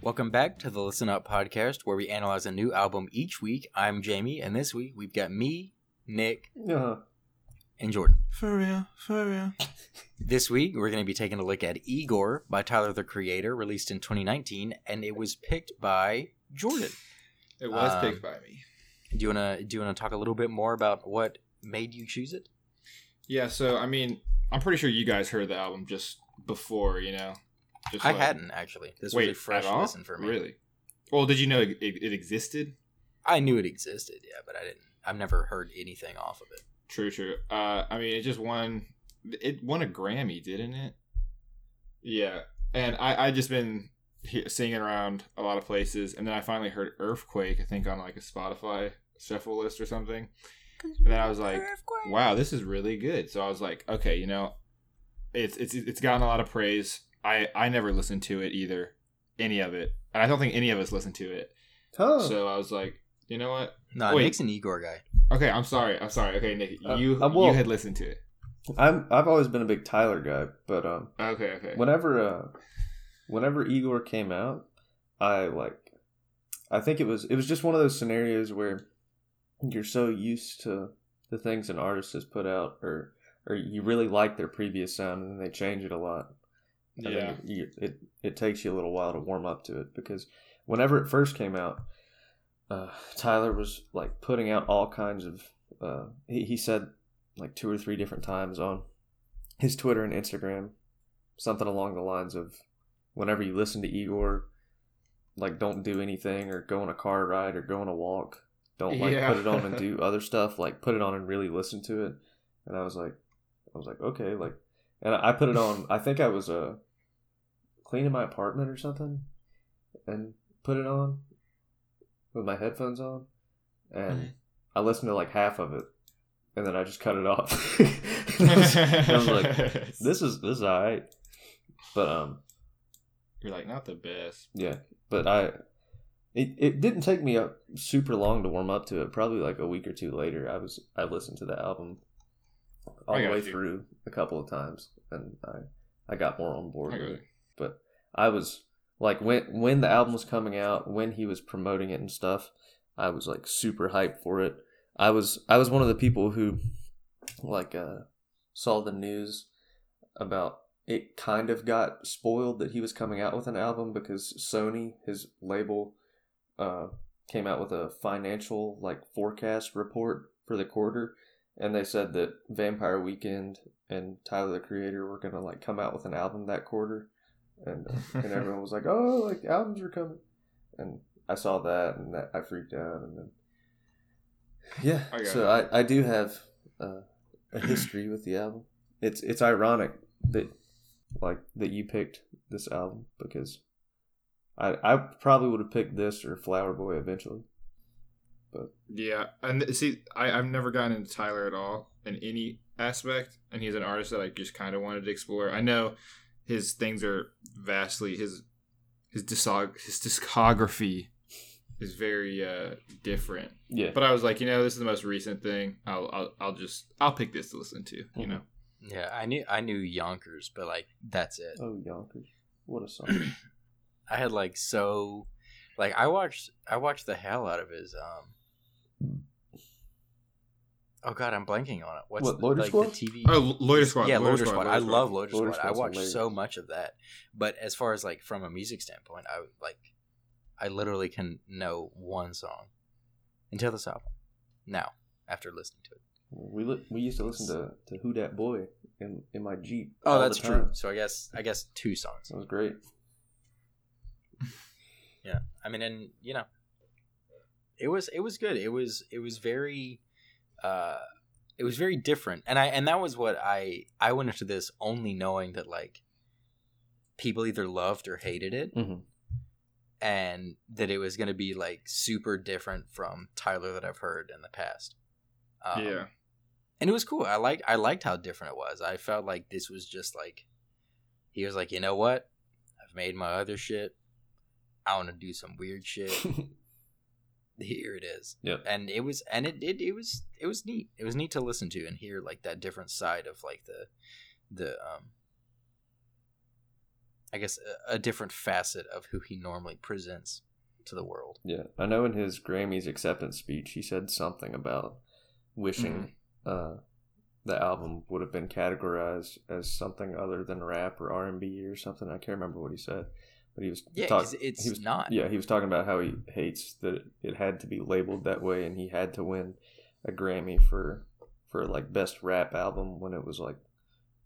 Welcome back to the Listen Up podcast, where we analyze a new album each week. I'm Jamie, and this week we've got me, Nick, Uh, and Jordan. For real, for real. This week we're going to be taking a look at Igor by Tyler the Creator, released in 2019, and it was picked by Jordan. It was Um, picked by me. Do you wanna do you wanna talk a little bit more about what made you choose it? Yeah, so I mean, I'm pretty sure you guys heard the album just before, you know. Just I like- hadn't actually. This Wait, was a fresh listen for me. Really? Well, did you know it, it, it existed? I knew it existed, yeah, but I didn't. I've never heard anything off of it. True, true. Uh, I mean, it just won. It won a Grammy, didn't it? Yeah, and I I just been he- singing around a lot of places, and then I finally heard Earthquake. I think on like a Spotify shuffle list or something. And then I was like, wow, this is really good. So I was like, okay, you know, it's it's it's gotten a lot of praise. I I never listened to it either, any of it, and I don't think any of us listened to it. huh. So I was like, you know what? No, Wait. Nick's an Igor guy. Okay, I'm sorry. I'm sorry. Okay, Nick, Uh, you uh, well- you had listened to it. I'm I've always been a big Tyler guy, but um, Okay, okay. whenever uh, whenever Igor came out, I like, I think it was it was just one of those scenarios where you're so used to the things an artist has put out, or or you really like their previous sound, and then they change it a lot. And yeah. then you, it it takes you a little while to warm up to it because whenever it first came out, uh, Tyler was like putting out all kinds of. Uh, he he said like two or three different times on his Twitter and Instagram something along the lines of whenever you listen to Igor, like don't do anything or go on a car ride or go on a walk. Don't like Yeah. put it on and do other stuff. Like put it on and really listen to it. And I was like, I was like, okay, like, and I put it on. I think I was uh cleaning my apartment or something, and put it on with my headphones on, and. I listened to like half of it, and then I just cut it off. I, was, I was like, this is this is alright, but um, You're like not the best. yeah, but I. It, it didn't take me up super long to warm up to it. Probably like a week or two later, I was I listened to the album all the way you. through a couple of times, and I I got more on board I with it. it. But I was like when when the album was coming out, when he was promoting it and stuff, I was like super hyped for it. I was I was one of the people who like uh saw the news about it kind of got spoiled that he was coming out with an album because Sony, his label, uh, came out with a financial like forecast report for the quarter, and they said that Vampire Weekend and Tyler the Creator were gonna like come out with an album that quarter, and uh, and everyone was like, oh, like albums are coming, and I saw that and that I freaked out, and then yeah, I so it. I I do have uh, a history with the album. It's it's ironic that like that you picked this album because I I probably would have picked this or Flower Boy eventually. But Yeah, and see, I, I've never gotten into Tyler at all in any aspect, and he's an artist that I just kind of wanted to explore. I know his things are vastly his his discog his discography is very uh different. Yeah, But I was like, you know, this is the most recent thing. I'll I'll, I'll just I'll pick this to listen to. You Mhm. know, Yeah, I knew I knew Yonkers, but like that's it. oh Yonkers, what a song! I had like so like I watched I watched the hell out of his um Oh god, I'm blanking on it. What's What, the, Loiter like Squad? the TV? oh Loiter Squad. Yeah, Loiter Loiter Squad. I love Loiter Loiter Squad. I Squad's watched hilarious. so much of that. But as far as like from a music standpoint, I like I literally can know one song until this album. Now, after listening to it. we li- we used to listen to to Who Dat Boy in in my Jeep. Oh, all the that's time. true. So I guess I guess two songs. That was great. Yeah. I mean and you know it was it was good. It was it was very uh it was very different. And I and that was what I I went into this only knowing that like people either loved or hated it hmm and that it was going to be like super different from Tyler that I've heard in the past. Um, yeah. and it was cool. I liked I liked how different it was. I felt like this was just like he was like, you know what? I've made my other shit. I want to do some weird shit. Here it is. Yep. And it was and it, it it was it was neat. It was neat to listen to and hear like that different side of like the the um I guess a, a different facet of who he normally presents to the world. Yeah, I know in his Grammys acceptance speech, he said something about wishing uh, the album would have been categorized as something other than rap or R and B or something. I can't remember what he said, but he was Yeah, talk- 'cause it's he was, not. Yeah, he was talking about how he hates that it, it had to be labeled that way, and he had to win a Grammy for for like best rap album when it was like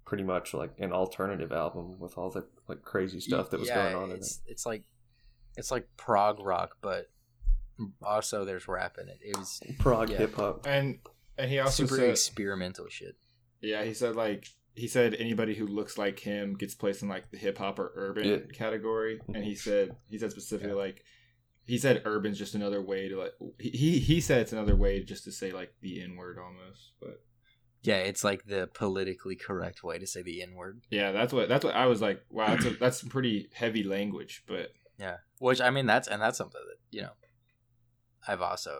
pretty much like an alternative album with all the like crazy stuff that was Yeah, going on in it. it's, It's like it's like prog rock, but also there's rap in it. It was Prog yeah. hip hop. And and he also super said, experimental shit. yeah, he said like he said anybody who looks like him gets placed in like the hip hop or urban Yeah. category. And he mm-hmm. said he said specifically like he said urban's just another way to like he he- he said it's another way just to say like the n word almost, but. Yeah, it's like the politically correct way to say the N word. Yeah, that's what that's what I was like. Wow, that's a, that's pretty heavy language, but Yeah, which I mean that's and that's something that you know I've also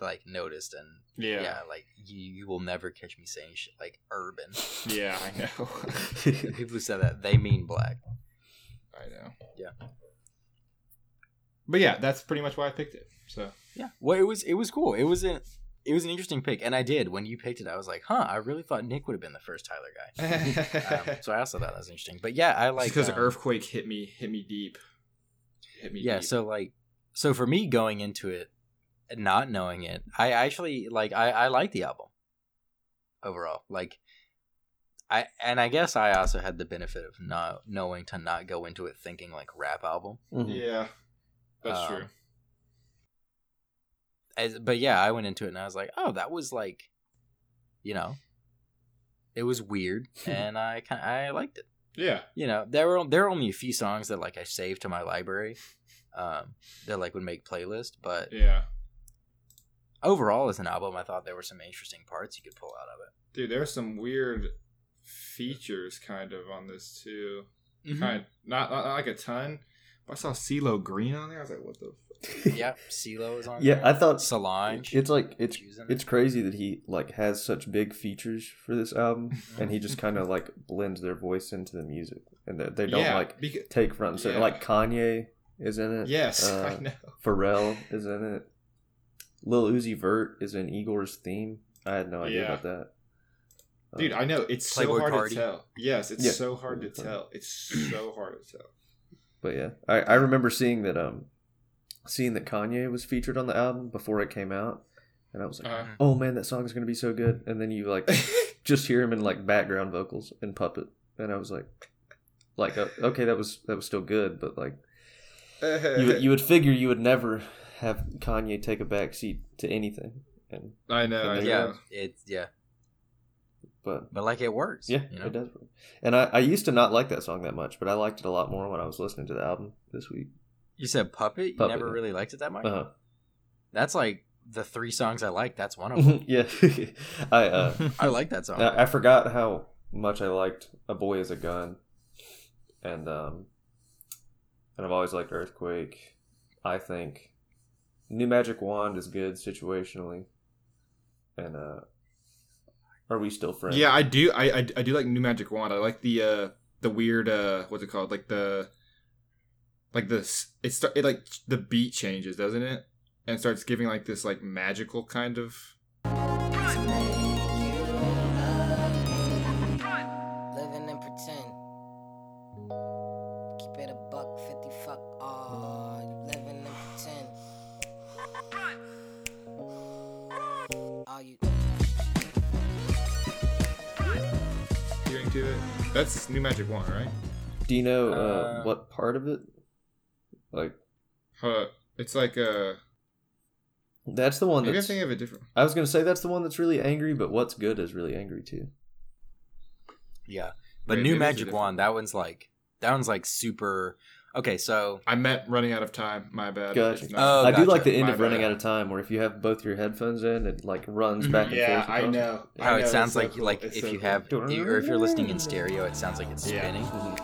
like noticed and yeah, yeah, like you, you will never catch me saying shit like urban. Yeah, I know, people who said that they mean black. I know. Yeah. but yeah, that's pretty much why I picked it. So Yeah, well, it was it was cool. It was an it was an interesting pick, and I did when you picked it. I was like, huh, I really thought Nick would have been the first Tyler guy. um, so I also thought that was interesting. But yeah, I like because um, earthquake hit me hit me deep, hit me. yeah deep. so like so for me going into it not knowing it i actually like i i like the album overall like i and i guess i also had the benefit of not knowing to not go into it thinking like rap album Mhm. yeah, that's Um, true. As, but yeah i went into it and i was like oh that was like you know it was weird and i kind i liked it Yeah, you know there were there were only a few songs that like i saved to my library um that like would make playlist but yeah, overall as an album i thought there were some interesting parts you could pull out of it dude. There's some weird features kind of on this too. Mm-hmm. Kind not, not not like a ton. But I saw CeeLo Green on there. I was like, what the. F-? yeah CeeLo is on Yeah, there. I thought Solange It's like it's She's in it's crazy that he like has such big features for this album, and he just kind of like blends their voice into the music, and they, they don't yeah, like because, take front and center. Yeah. Like Kanye is in it. yes, uh, I know. Pharrell is in it. Lil Uzi Vert is in Igor's theme. I had no idea Yeah. about that. Dude, Um, I know it's so hard Cardi. to tell. Yes, it's Yeah. so hard to tell. It's so hard to tell. But yeah, I, I remember seeing that um, seeing that Kanye was featured on the album before it came out, and I was like, Uh, oh man, that song is gonna be so good. And then you like just hear him in like background vocals and puppet, and I was like, like uh, okay, that was that was still good, but like you would- you would figure you would never have Kanye take a back seat to anything, and I know. I Yeah. it's yeah but but like it works yeah, you know it does. work. And I, I used to not like that song that much, but I liked it a lot more when I was listening to the album this week. you said puppet puppet. you never really liked it that much Uh that's like the three songs i like that's one of them yeah, I uh, i like that song I I forgot how much I liked A Boy Is a Gun, and um, and I've always liked Earthquake. I think New Magic Wand is good situationally, and uh, are we still friends? Yeah, I do. I, I I do like New Magic Wand. I like the uh the weird uh what's it called? Like the like this. It start it like the beat changes, doesn't it? And starts giving like this like magical kind of. New Magic Wand, right? Do you know uh, Uh, what part of it? Like Uh, it's like uh. that's the one Maybe I'm that's. of a different. I was gonna say that's the one that's really angry, but what's good is really angry too. yeah but Wait, new maybe it's a magic wand that one's like that one's like super Okay, so I meant running out of time. My bad. Gotcha. It's Oh, I do like the end My of running out of time, where if you have both your headphones in, it like runs Mhm. back and Yeah, forth. I across. know. I how know, it it's sounds so like cool. like if so you cool. have or if you're listening in stereo, it sounds like it's Yeah. spinning. Mhm.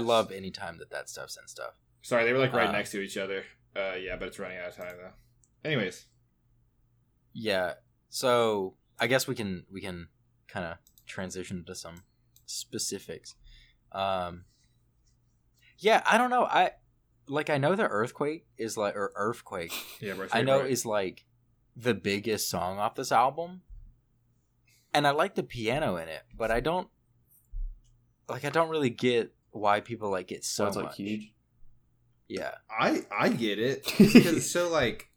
Love any time that that stuff's in stuff. Sorry, they were like right Uh, next to each other. Uh, yeah, but it's running out of time though. Anyways, Yeah, so I guess we can we can kind of transition to some specifics. Um, yeah, I don't know. I like I know the earthquake is like or earthquake. yeah, bro, I know right. is like the biggest song off this album, and I like the piano in it, but I don't like. I don't really get why people like it so So it's like much. huge. Yeah, I I get it because it's so like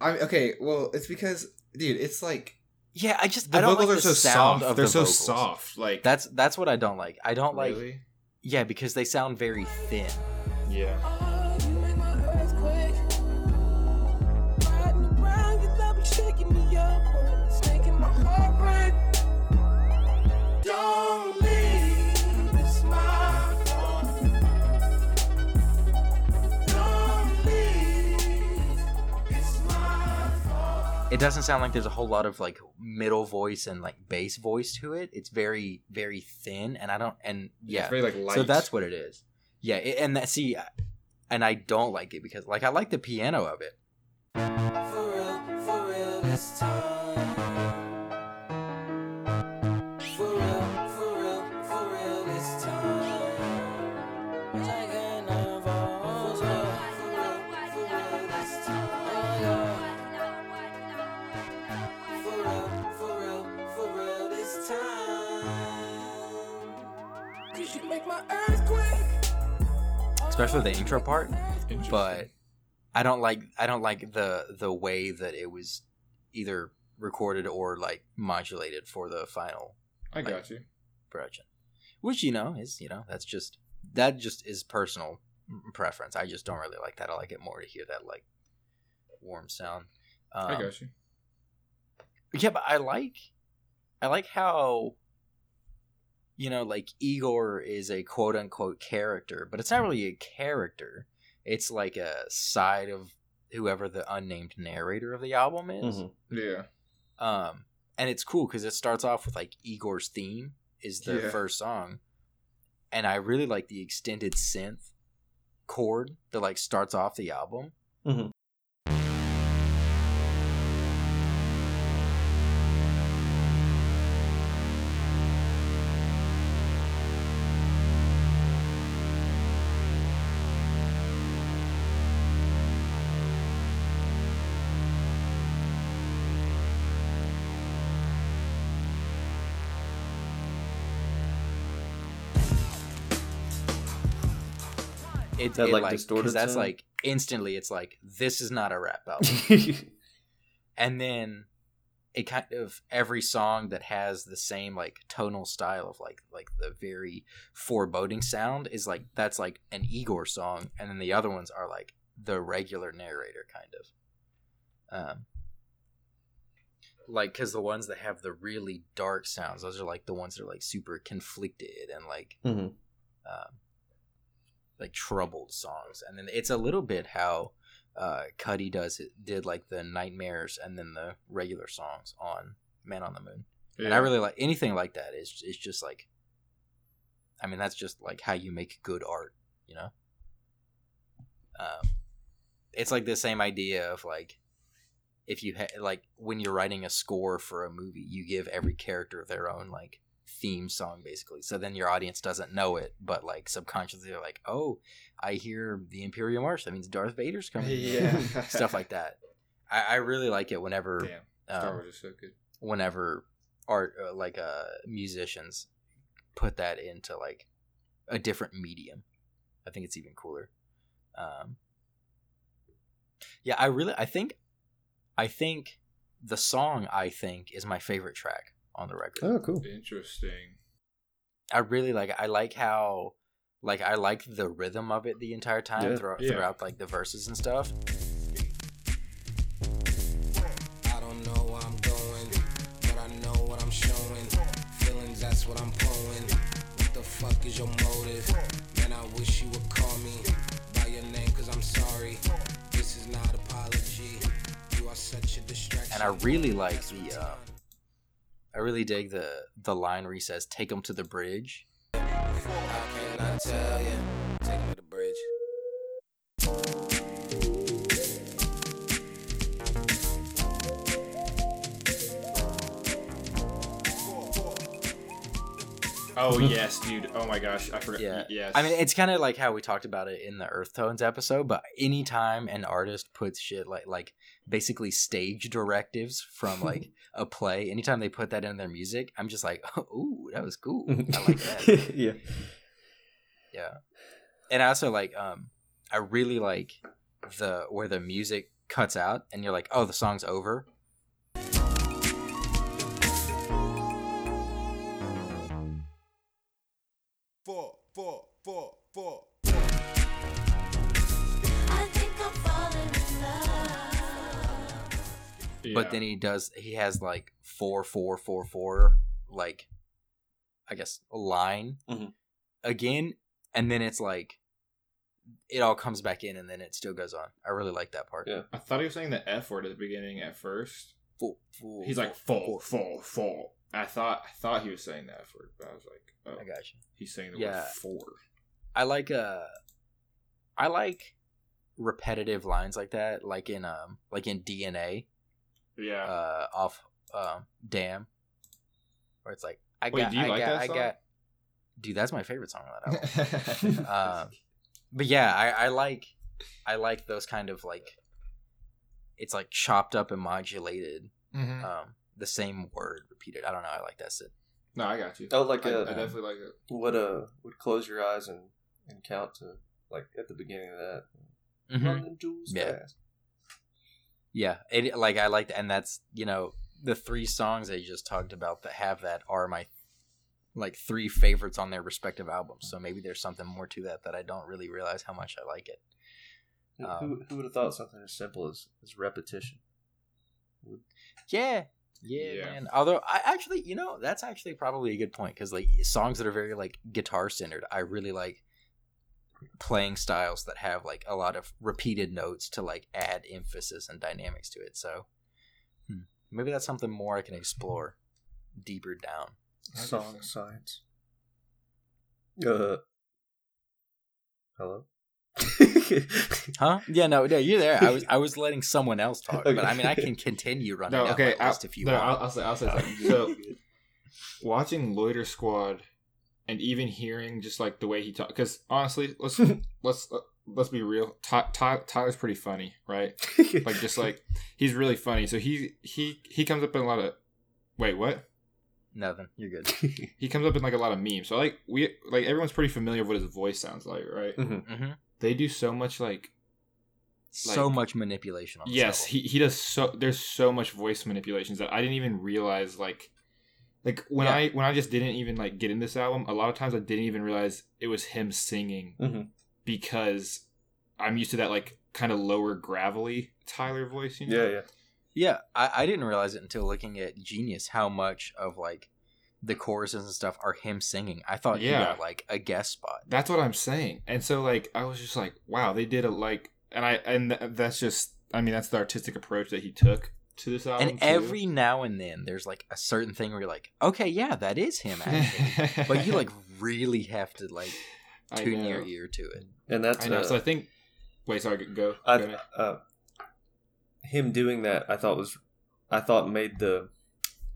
I okay well it's because dude it's like yeah. I just the I don't vocals like are the so sound soft. They're the so vocals. soft. Like That's that's what I don't like. I don't like yeah because they sound very thin. Yeah. Doesn't sound like there's a whole lot of like middle voice and like bass voice to it. It's very very thin, and I don't and yeah. It's very like light. So that's what it is. Yeah, it, and that see, and I don't like it because like I like the piano of it. For real, for real Especially the intro part, but I don't like I don't like the the way that it was either recorded or like modulated for the final I got you. production. Which you know is you know that's just that just is personal preference. I just don't really like that. I like it more to hear that like warm sound. Um, I got you. Yeah, but I like I like how you know, like Igor is a quote unquote character, but it's not really a character. It's like a side of whoever the unnamed narrator of the album is. Mhm. Yeah. Um and it's cool cuz it starts off with like Igor's theme is the Yeah. first song. And I really like the extended synth chord that like starts off the album. Mhm. It, That, it, like, like, distorted that's sound? like instantly it's like this is not a rap album. and then it kind of every song that has the same like tonal style of like like the very foreboding sound is like that's like an Igor song and then the other ones are like the regular narrator kind of um like cuz the ones that have the really dark sounds those are like the ones that are like super conflicted and like Mhm. um like troubled songs and then it's a little bit how uh Cudi does it did like the nightmares and then the regular songs on Man on the Moon. And I really like anything like that is is just like I mean that's just like how you make good art, you know? Um it's like the same idea of like if you ha- like when you're writing a score for a movie, you give every character their own like theme song basically. So then your audience doesn't know it, but like subconsciously they're like, "Oh, I hear the Imperial March. That means Darth Vader's coming." Yeah. stuff like that. I, I really like it whenever Damn. Star um, Wars is so good. whenever art uh, like uh musicians put that into like a different medium I think it's even cooler. Um, yeah, I really, I think, I think the song I think is my favorite track on the record. Oh, cool. Interesting. I really like. I like how, like, I like the rhythm of it the entire time Yeah. throughout, Yeah. throughout like the verses and stuff. I don't know where I'm going, but I know what I'm showing. Feelings, that's what I'm pulling. What the fuck is your motive? Man, I wish you would call me by your name, cause I'm sorry. This is not apology. You are such a distraction. And I really like the. Uh, I really dig the the line where he says, "Take them to the bridge." Oh yes, dude. Oh my gosh, I forgot. Yeah. Yes. I mean, it's kind of like how we talked about it in the Earth Tones episode, but anytime an artist puts shit like like basically stage directives from like a play, anytime they put that in their music, I'm just like, ooh, that was cool. I like that. yeah. yeah. And I also like um I really like the where the music cuts out and you're like, oh, the song's over. But then he does he has like four four four four like I guess a line Mhm. again, and then it's like it all comes back in and then it still goes on. I really like that part. Yeah. I thought he was saying the F word at the beginning at first. Full, full, He's like full, full, full, full. I thought I thought he was saying the F word, but I was like, oh, I got you. he's saying the Yeah. word four. I like uh I like repetitive lines like that, like in um like in DNA, Yeah. uh off um Damn. Where it's like I Wait, got do you I like got that I got Dude, that's my favorite song on that album. um, but yeah, I, I like I like those kind of like it's like chopped up and modulated, Mhm. um, the same word repeated. I don't know. I like that shit. no, I got you. Oh, like I, uh, definitely like it. would uh would close your eyes and and count to like at the beginning of that. Mhm. Run them jewels Yeah. fast. Yeah, it like I like and that's you know the three songs that you just talked about that have that are my like three favorites on their respective albums. So maybe there's something more to that that I don't really realize how much I like it. Who, Um, who, who would have thought something as simple as, as repetition? Yeah. Yeah, Yeah. man. Although I actually, you know, that's actually probably a good point because like songs that are very like guitar centered, I really like playing styles that have like a lot of repeated notes to like add emphasis and dynamics to it. So hmm, maybe that's something more I can explore deeper down. Song science. Uh. Hello. Huh? Yeah, no, no, you're there. I was I was letting someone else talk, but I mean I can continue running No, down okay. my I'll, list if you no, want. I'll, I'll say, I'll say something. So, watching Loiter Squad, and even hearing just like the way he talks, because honestly, let's let's uh, let's be real. Ty, Ty, Tyler's pretty funny, right? Like just like he's really funny. So he he he comes up in a lot of. Wait, what? Nothing. You're good. He comes up in like a lot of memes. So like we like everyone's pretty familiar with what his voice sounds like, right? Mhm. hmm They do so much like so Like- much manipulation on yes album. he, he does so there's so much voice manipulations that i didn't even realize like like when Yeah. i when i just didn't even like get in this album a lot of times i didn't even realize it was him singing Mhm. because i'm used to that like kind of lower gravelly tyler voice you know Yeah, yeah. Yeah, I, I didn't realize it until looking at Genius how much of like the choruses and stuff are him singing. I thought he Yeah. got like a guest spot. that's what i'm saying and so like i was just like wow they did a like and i and th- that's just i mean that's the artistic approach that he took to this album And too. every now and then there's like a certain thing where you're like, okay, yeah, that is him actually. but you like really have to like tune your ear to it. And that's i know uh, so i think wait sorry go, go I, ahead. uh, him doing that, I thought was, I thought made the,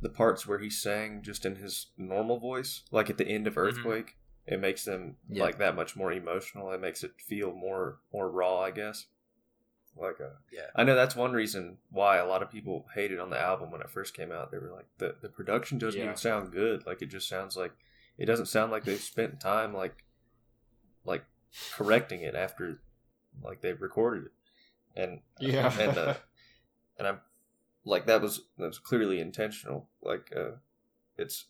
the parts where he sang just in his normal voice, like at the end of Earthquake, it makes them Yeah. like that much more emotional. It makes it feel more more raw, I guess. Like uh, Yeah. I know that's one reason why a lot of people hated on the album when it first came out. They were like, the the production doesn't Yeah. even sound good. Like it just sounds like it doesn't sound like they've spent time like like correcting it after like they've recorded it, and Yeah. and uh, and I'm like that was that was clearly intentional. Like uh, it's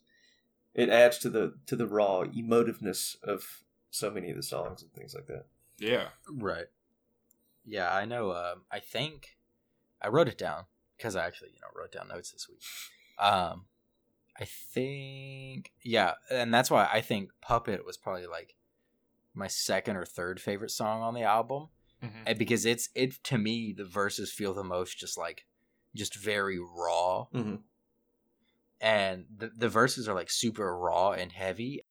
it adds to the to the raw emotiveness of so many of the songs and things like that. yeah. Right. Yeah, I know. Um, I think I wrote it down because I actually, you know, wrote down notes this week. Um, I think, yeah, and that's why I think "Puppet" was probably like my second or third favorite song on the album, Mhm. and because it's it to me the verses feel the most just like just very raw, Mm-hmm. and the the verses are like super raw and heavy.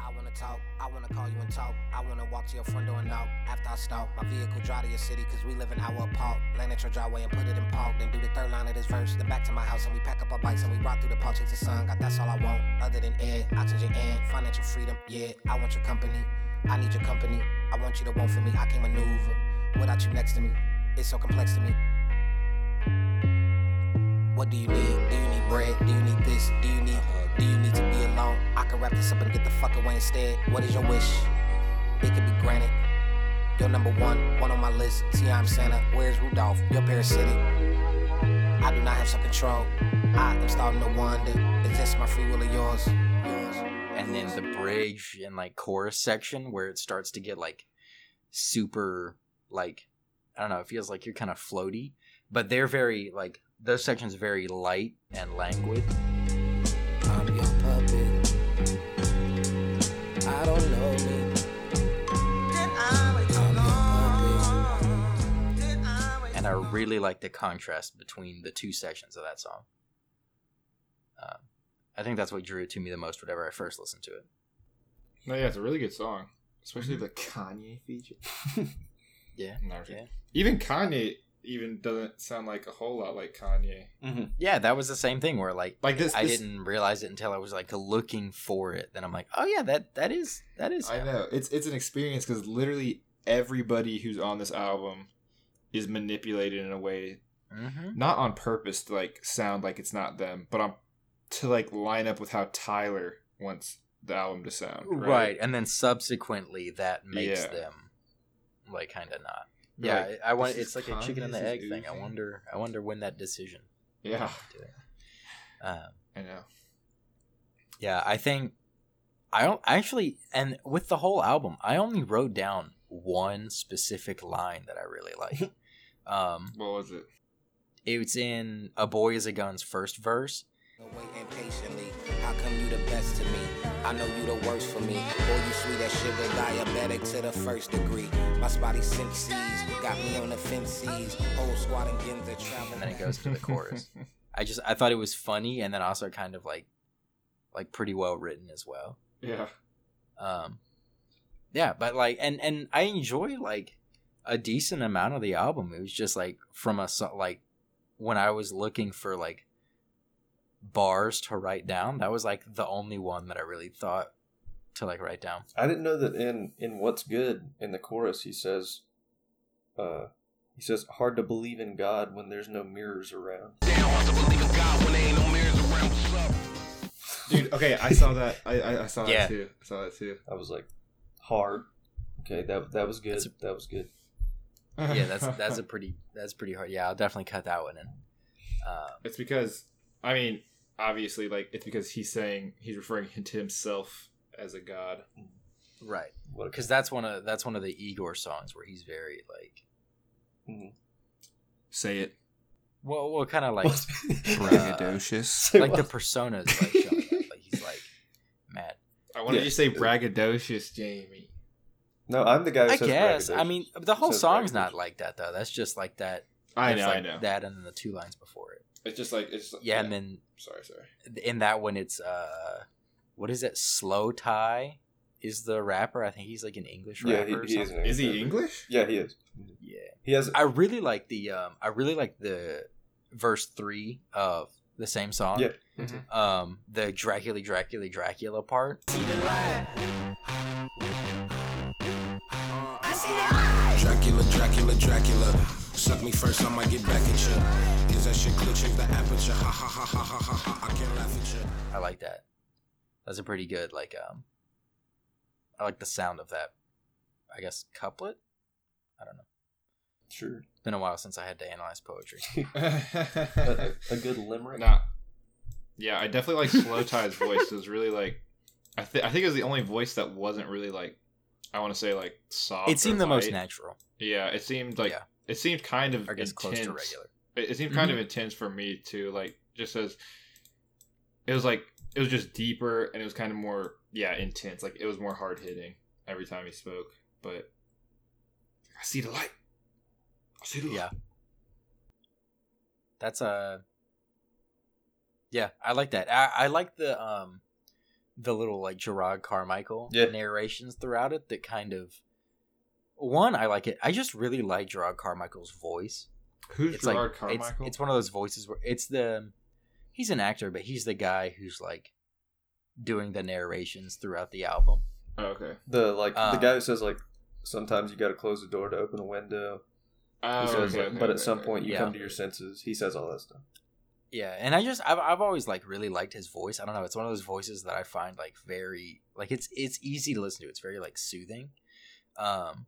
I wanna talk, I wanna call you and talk. I wanna walk to your front door and knock. After I stop, my vehicle drive to your city, cause we live an hour apart. Land at your driveway and put it in park. Then do the third line of this verse. Then back to my house and we pack up our bikes and we ride through the park, chase the sun. God, that's all I want. Other than air, oxygen, and financial freedom. Yeah, I want your company. I need your company. I want you to want for me. I can maneuver without you next to me. It's so complex to me. What do you need? Do you need bread? Do you need this? Do you need uh-huh. Do you need to be alone? I can wrap this up and get the fuck away instead. What is your wish? It could be granted. You're number one, one on my list. See, I'm Santa. Where's Rudolph? You're parasitic. I do not have some control. I am starting to wonder. Is this my free will or yours? Yours. and then the bridge and like chorus section where it starts to get like super like I don't know, it feels like you're kind of floaty, but they're very like those sections very light and languid. I don't know me. I'm your puppet. And I really like the contrast between the two sections of that song. Um, I think that's what drew it to me the most whenever I first listened to it. No, yeah, it's a really good song, especially the Kanye feature. Yeah, yeah, Even Kanye even doesn't sound like a whole lot like Kanye. Mm-hmm. yeah. That was the same thing where like Like this, I this- didn't realize it until I was like looking for it. Then I'm like, oh yeah, that that is that is. I know it's it's an experience because literally everybody who's on this album is manipulated in a way Mhm. not on purpose to like sound like it's not them, but on to like line up with how Tyler wants the album to sound. right. Right. and then subsequently that makes Yeah. them like kind of not yeah like, I want it's like a chicken and the egg thing. I wonder i wonder when that decision Yeah, um, I know. yeah i think i don't actually and with the whole album i only wrote down one specific line that i really like. Um What was it? it's in a boy is a gun's first verse Wait impatiently. How come you the best to me? I know you the worst for me. Boy, you sweet as sugar, diabetic to the first degree. My spotty senses got me on the fences. Whole squad and gens that travel. and then it goes to the chorus i just i thought it was funny and then also kind of like like pretty well written as well Yeah. um yeah but like and and i enjoy like a decent amount of the album it was just like from a like when i was looking for like bars to write down that was like the only one that i really thought to like write down I didn't know that in in what's good in the chorus he says, uh, he says hard to believe in God when there's no mirrors around. Dude, okay, I saw that. I I, I saw Yeah. that too. I saw that too. I was like, hard. Okay, that that was good. That's- that was good. yeah that's that's a pretty that's pretty hard yeah i'll definitely cut that one in um It's because I mean, obviously, like it's because he's saying he's referring to himself as a god. right What a- because that's one of that's one of the igor songs where he's very like Mhm. Say it. well well kind of like Braggadocious. Say like the what? personas like like he's like mad I wanted Yeah. you to say braggadocious, Jamie. No, I'm the guy. Who I says guess. I mean, the whole song's not like that though. That's just like that. I it's know, I know. That and then the two lines before it. It's just like it's Yeah, and then sorry, sorry. in that one, it's uh, what is it? Slowthai is the rapper. I think he's like an English Yeah, rapper. he, or he is. something. an Is he. English? Yeah, he is. Yeah, He has. I really like the um, I really like the verse three of the same song. Yeah. Mhm. Um, the Dracula, Dracula, Dracula part. Dracula, Dracula, Dracula. Suck me first, I might get back at you. Is that shit clear? Change the aperture. Ha ha ha ha ha ha ha. I can't laugh at you. I like that. That's a pretty good like um. I like the sound of that I guess couplet. I don't know. Sure. It's been a while since I had to analyze poetry. a, a good limerick. Nah. Yeah, I definitely like Slowthai's voice. It was really like, I think I think it was the only voice that wasn't really like, I want to say like soft. it seemed or the most natural. Yeah, it seemed like Yeah. It seemed kind of I guess intense. close to regular. It, it seemed kind Mhm. of intense for me too. Like just as it was like it was just deeper and it was kind of more yeah intense. Like it was more hard hitting every time he spoke. But I see the light. I see the light. Yeah. That's a. Yeah, I like that. I, I like the um, the little like Jerrod Carmichael Yeah. narrations throughout it. That kind of one, I like it. I just really like Jerrod Carmichael's voice. Who's It's Jerrod like it's, Carmichael? it's one of those voices where it's the he's an actor, but he's the guy who's like doing the narrations throughout the album. oh, okay. The like Uh, the guy who says like sometimes you got to close the door to open a window. Oh, He says, okay, like, okay, but at some okay. point you Yeah. come to your senses. He says all that stuff. Yeah, and I just I've I've always like really liked his voice. I don't know, it's one of those voices that I find like very like it's it's easy to listen to. It's very like soothing. Um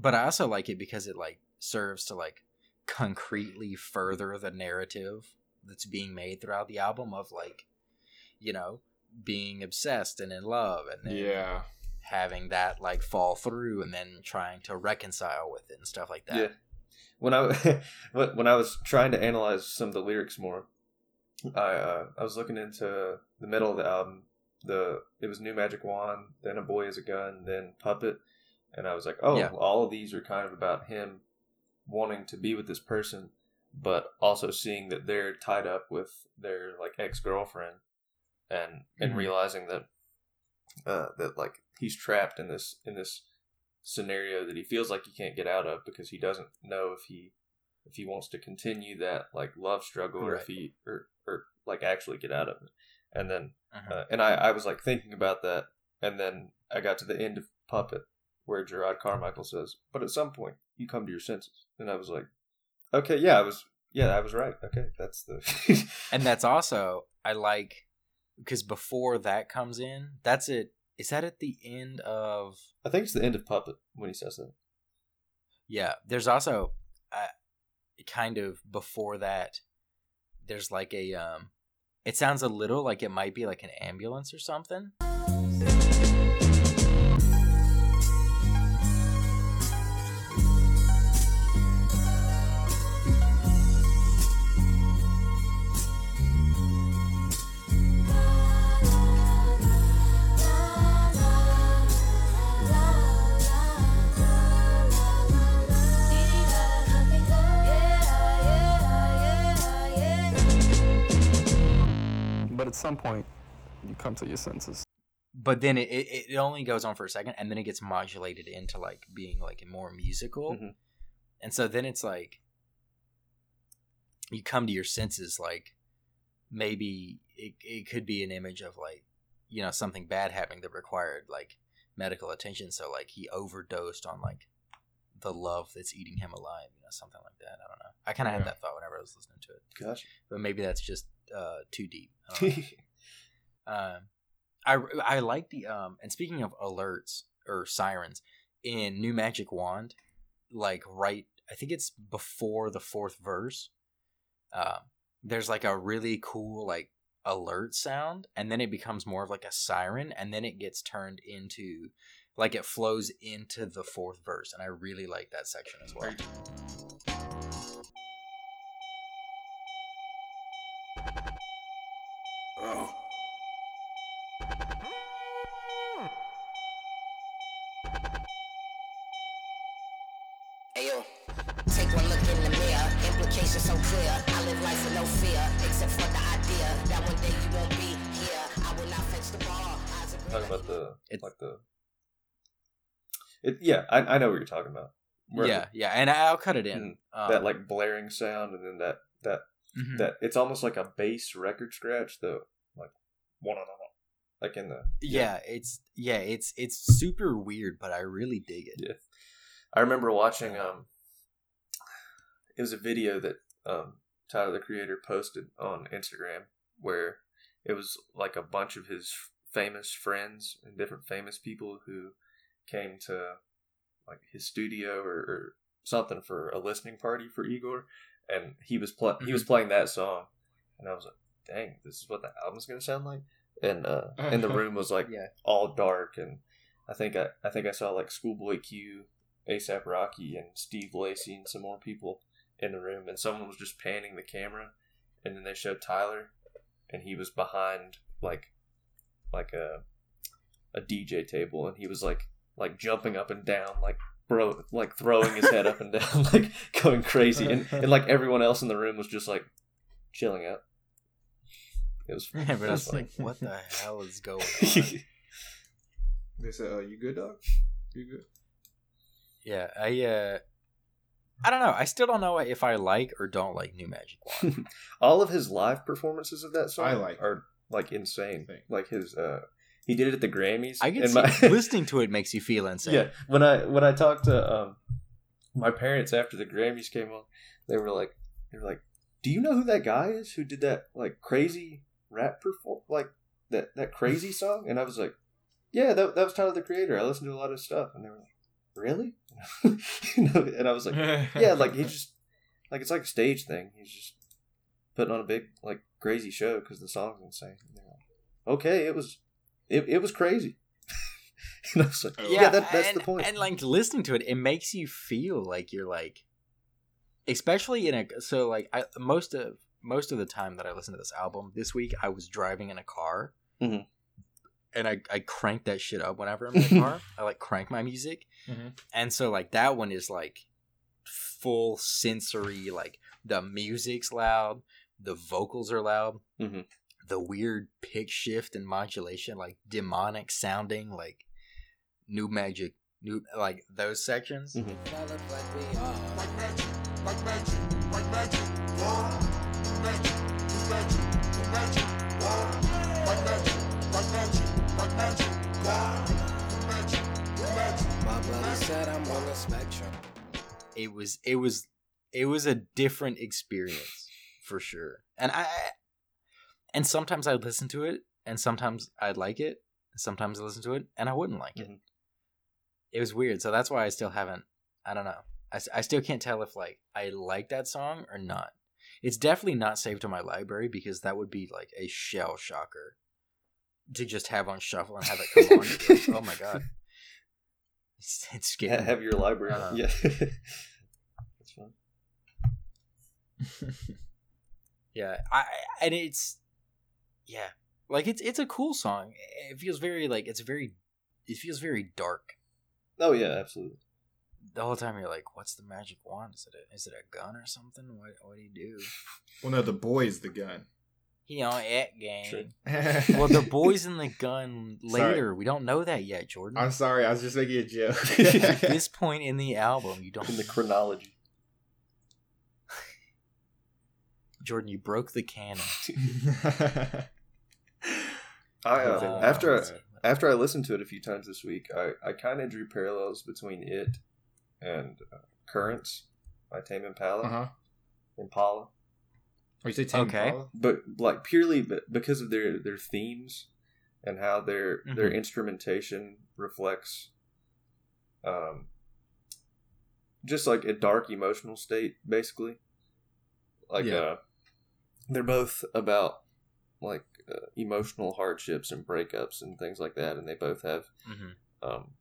but I also like it because it like serves to like concretely further the narrative that's being made throughout the album of like you know, being obsessed and in love and then Yeah. having that like fall through and then trying to reconcile with it and stuff like that. Yeah. When I when when I was trying to analyze some of the lyrics more, I uh, I was looking into the middle of the album. The it was New Magic Wand, then A Boy Is a Gun, then Puppet, and I was like, oh, Yeah. all of these are kind of about him wanting to be with this person, but also seeing that they're tied up with their like ex girlfriend, and and Mhm. realizing that uh, that like he's trapped in this in this scenario that he feels like he can't get out of because he doesn't know if he if he wants to continue that like love struggle or if he or or like actually get out of it and then Mhm. uh, and I, I was like thinking about that and then i got to the end of puppet where jerrod carmichael says but at some point you come to your senses and i was like okay yeah i was yeah i was right okay that's the and that's also I like because before that comes in, that's it. Is that at the end of? i think it's the end of puppet when he says that Yeah, there's also uh, kind of before that. There's like a um, it sounds a little like it might be like an ambulance or something. Some point, you come to your senses. But then it, it, it only goes on for a second, and then it gets modulated into like being like more musical, Mhm. and so then it's like you come to your senses. Like maybe it it could be an image of like you know something bad happening that required like medical attention. So like he overdosed on like the love that's eating him alive, you know, something like that. I don't know. I kind of Yeah. had that thought whenever I was listening to it, gotcha but maybe that's just uh, too deep. I don't. Um, I I like the um. And speaking of alerts or sirens in New Magic Wand, like right, I think it's before the fourth verse. Um, there's like a really cool like alert sound, and then it becomes more of like a siren, and then it gets turned into like it flows into the fourth verse, and I really like that section as well. Ayo, take one look in the mirror. Implications so clear. I live life with no fear, except for the idea that one day you won't be here. I will not fetch the ball. Talking about the It's- like the it yeah I, I know what you're talking about Where Yeah, yeah, and I'll cut it in. Um, that like blaring sound and then that that mhm. that it's almost like a bass record scratch though like one on like in the yeah, it's yeah, it's it's super weird, but I really dig it. Yeah. I remember watching um it was a video that um Tyler the creator posted on Instagram where it was like a bunch of his famous friends and different famous people who came to like his studio or, or something for a listening party for Igor, and he was pl- he was playing that song, and I was like, "Dang, this is what the album's gonna sound like." And uh, and the room was like Yeah. all dark, and I think I I think I saw like Schoolboy Q, ASAP Rocky, and Steve Lacy, and some more people in the room, and someone was just panning the camera, and then they showed Tyler, and he was behind like like a a DJ table, and he was like like jumping up and down, like bro, like throwing his head up and down, like going crazy, and, and like everyone else in the room was just like chilling out. It was, Yeah, but it was it's like, what the hell is going on? They said, uh, "You good, dog? You good?" yeah, I uh, I don't know. I still don't know if I like or don't like New Magic Wand. All of his live performances of that song I like are like insane. Like his, uh he did it at the Grammys. I can see my- listening to it makes you feel insane. Yeah, when I when I talked to um my parents after the Grammys came on, they were like they were like, "Do you know who that guy is who did that like crazy rap perform like that that crazy song?" And I was like, "Yeah, that that was Tyler the Creator. I listened to a lot of stuff." And they were like, "Really?" you know, and I was like, "Yeah, like he just like it's like a stage thing. He's just putting on a big like crazy show because the song's insane." And they're like, okay, it was it, it was crazy. and I was like, yeah, that, that's and, the point. And like listening to it, it makes you feel like you're like, especially in a so like I most of most of the time that I listened to this album this week, I was driving in a car, Mhm. and I I crank that shit up whenever I'm in the car. I like crank my music, Mhm. and so like that one is like full sensory. Like the music's loud, the vocals are loud. Mhm. The weird pitch shift and modulation, like demonic sounding, like new magic, new like those sections. Mhm. I look like we are. My brother said I'm on the spectrum. It was it was it was a different experience for sure. And I and sometimes I'd listen to it, and sometimes I'd like it. and Sometimes I listen to it, and I wouldn't like it. Mhm. It was weird, so that's why I still haven't. I don't know. I still can't tell if like I like that song or not. It's definitely not saved to my library because that would be like a shell shocker to just have on shuffle and have it come on. Like, oh my god, it's, it's scary. Ha- have your library. Uh-huh. Yeah, that's fun. Yeah, I and it's yeah, like it's it's a cool song. It feels very like it's very it feels very dark. Oh yeah, um, absolutely. The whole time you're like, what's the magic wand? Is it a, is it a gun or something? What what do you do? Well, no, the boy's the gun. He on it game. Well, the boys in the gun Sorry. later. We don't know that yet, Jordan. I'm sorry, I was just making a joke. At this point in the album, you don't. In the chronology. Jordan, you broke the canon. I uh, after I, after I listened to it a few times this week, I, I kind of drew parallels between it and uh, Currents by Tame Impala. uh huh. Impala. Oh, you say Tame Okay. Impala? but like purely because of their their themes and how their their Mhm. instrumentation reflects um just like a dark emotional state basically like Yeah. uh they're both about like uh, emotional hardships and breakups and things like that and they both have Mhm. um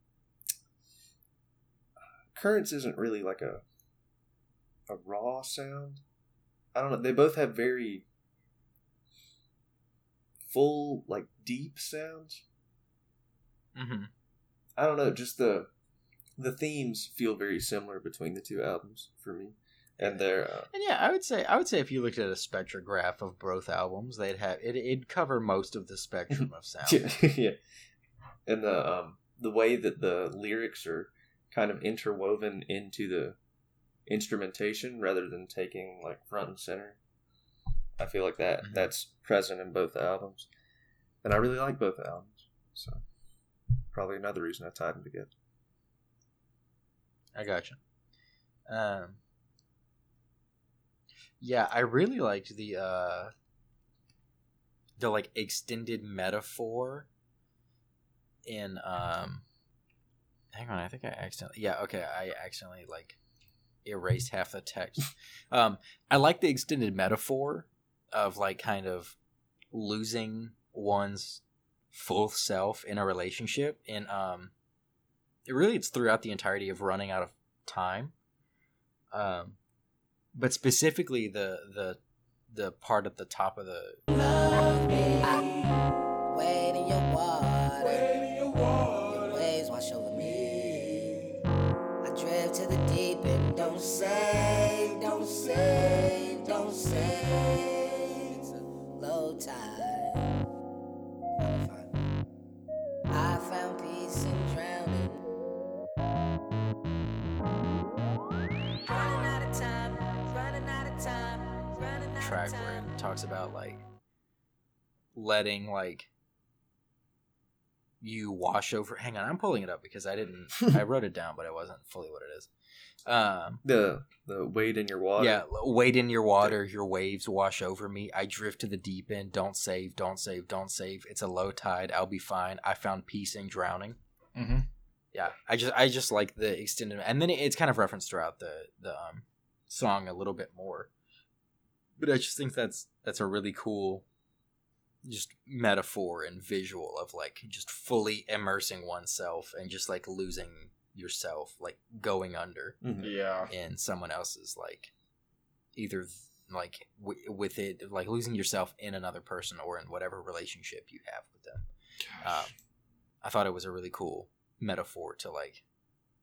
currents isn't really like a a raw sound i don't know they both have very full like deep sounds Mhm. i don't know just the the themes feel very similar between the two albums for me and they're uh, And yeah, I would say I would say if you looked at a spectrograph of both albums, they'd have it. It'd cover most of the spectrum of sound. yeah, yeah. and the um the way that the lyrics are kind of interwoven into the instrumentation rather than taking like front and center i feel like that Mhm. that's present in both albums and i really like both albums so probably another reason i tied them together I gotcha. Um, yeah, I really liked the uh, the like extended metaphor in um hang on, I think I accidentally. Yeah, okay, I accidentally like erased half the text. um, I like the extended metaphor of like kind of losing one's full self in a relationship, and um, it really it's throughout the entirety of running out of time. Um, but specifically the the the part at the top of the about like letting like you wash over hang on i'm pulling it up because i didn't i wrote it down but it wasn't fully what it is. Um The the wade in your water. yeah wade in your water your waves wash over me. I drift to the deep end. Don't save don't save don't save. It's a low tide. I'll be fine. I found peace in drowning. Mm-hmm. yeah i just i just like the extended and then it's kind of referenced throughout the the um song a little bit more but i just think that's that's a really cool just metaphor and visual of like just fully immersing oneself and just like losing yourself like going under Mhm. Yeah. in someone else's like either like w- with it like losing yourself in another person or in whatever relationship you have with them um, I thought it was a really cool metaphor to like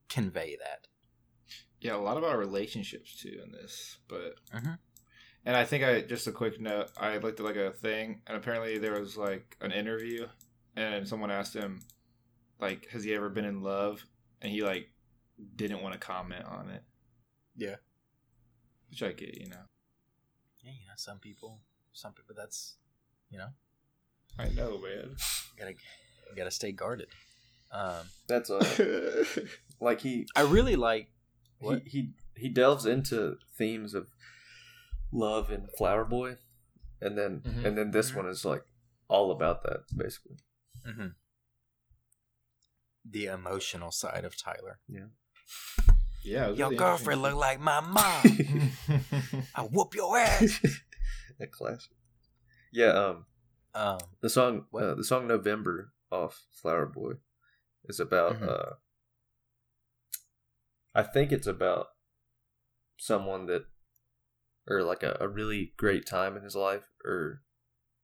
convey that. Yeah, a lot about relationships too in this, but Mhm. And I think I just a quick note. I looked at like a thing, and apparently there was like an interview, and someone asked him, like, has he ever been in love? And he like didn't want to comment on it. Yeah. which I get, you know. Yeah, you know, some people, some people. That's you know, I know, man. you gotta you gotta stay guarded. Um, That's uh, like he I really like he, What? he he delves into themes of love and Flower Boy, and then Mhm. and then this one is like all about that basically. mhm. the emotional side of Tyler. yeah, Yeah. Your really girlfriend look like my mom. I whoop your ass. a classic. Yeah, um, Um, the song What? uh, the song November off Flower Boy is about Mhm. uh, I think it's about someone that or like a, a really great time in his life or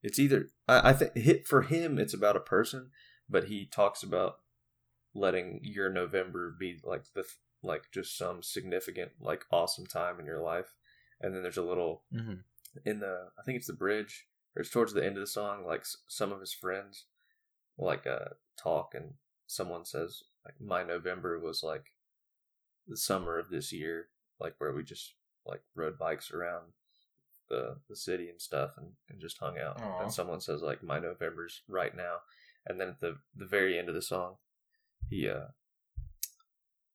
it's either I, I think hit for him it's about a person but he talks about letting your November be like the like just some significant like awesome time in your life and then there's a little mhm. in the I think it's the bridge or it's towards the end of the song like s- some of his friends like uh talk and someone says like my November was like the summer of this year like where we just like rode bikes around the the city and stuff and, and just hung out Aw. and someone says like my November's right now and then at the the very end of the song he uh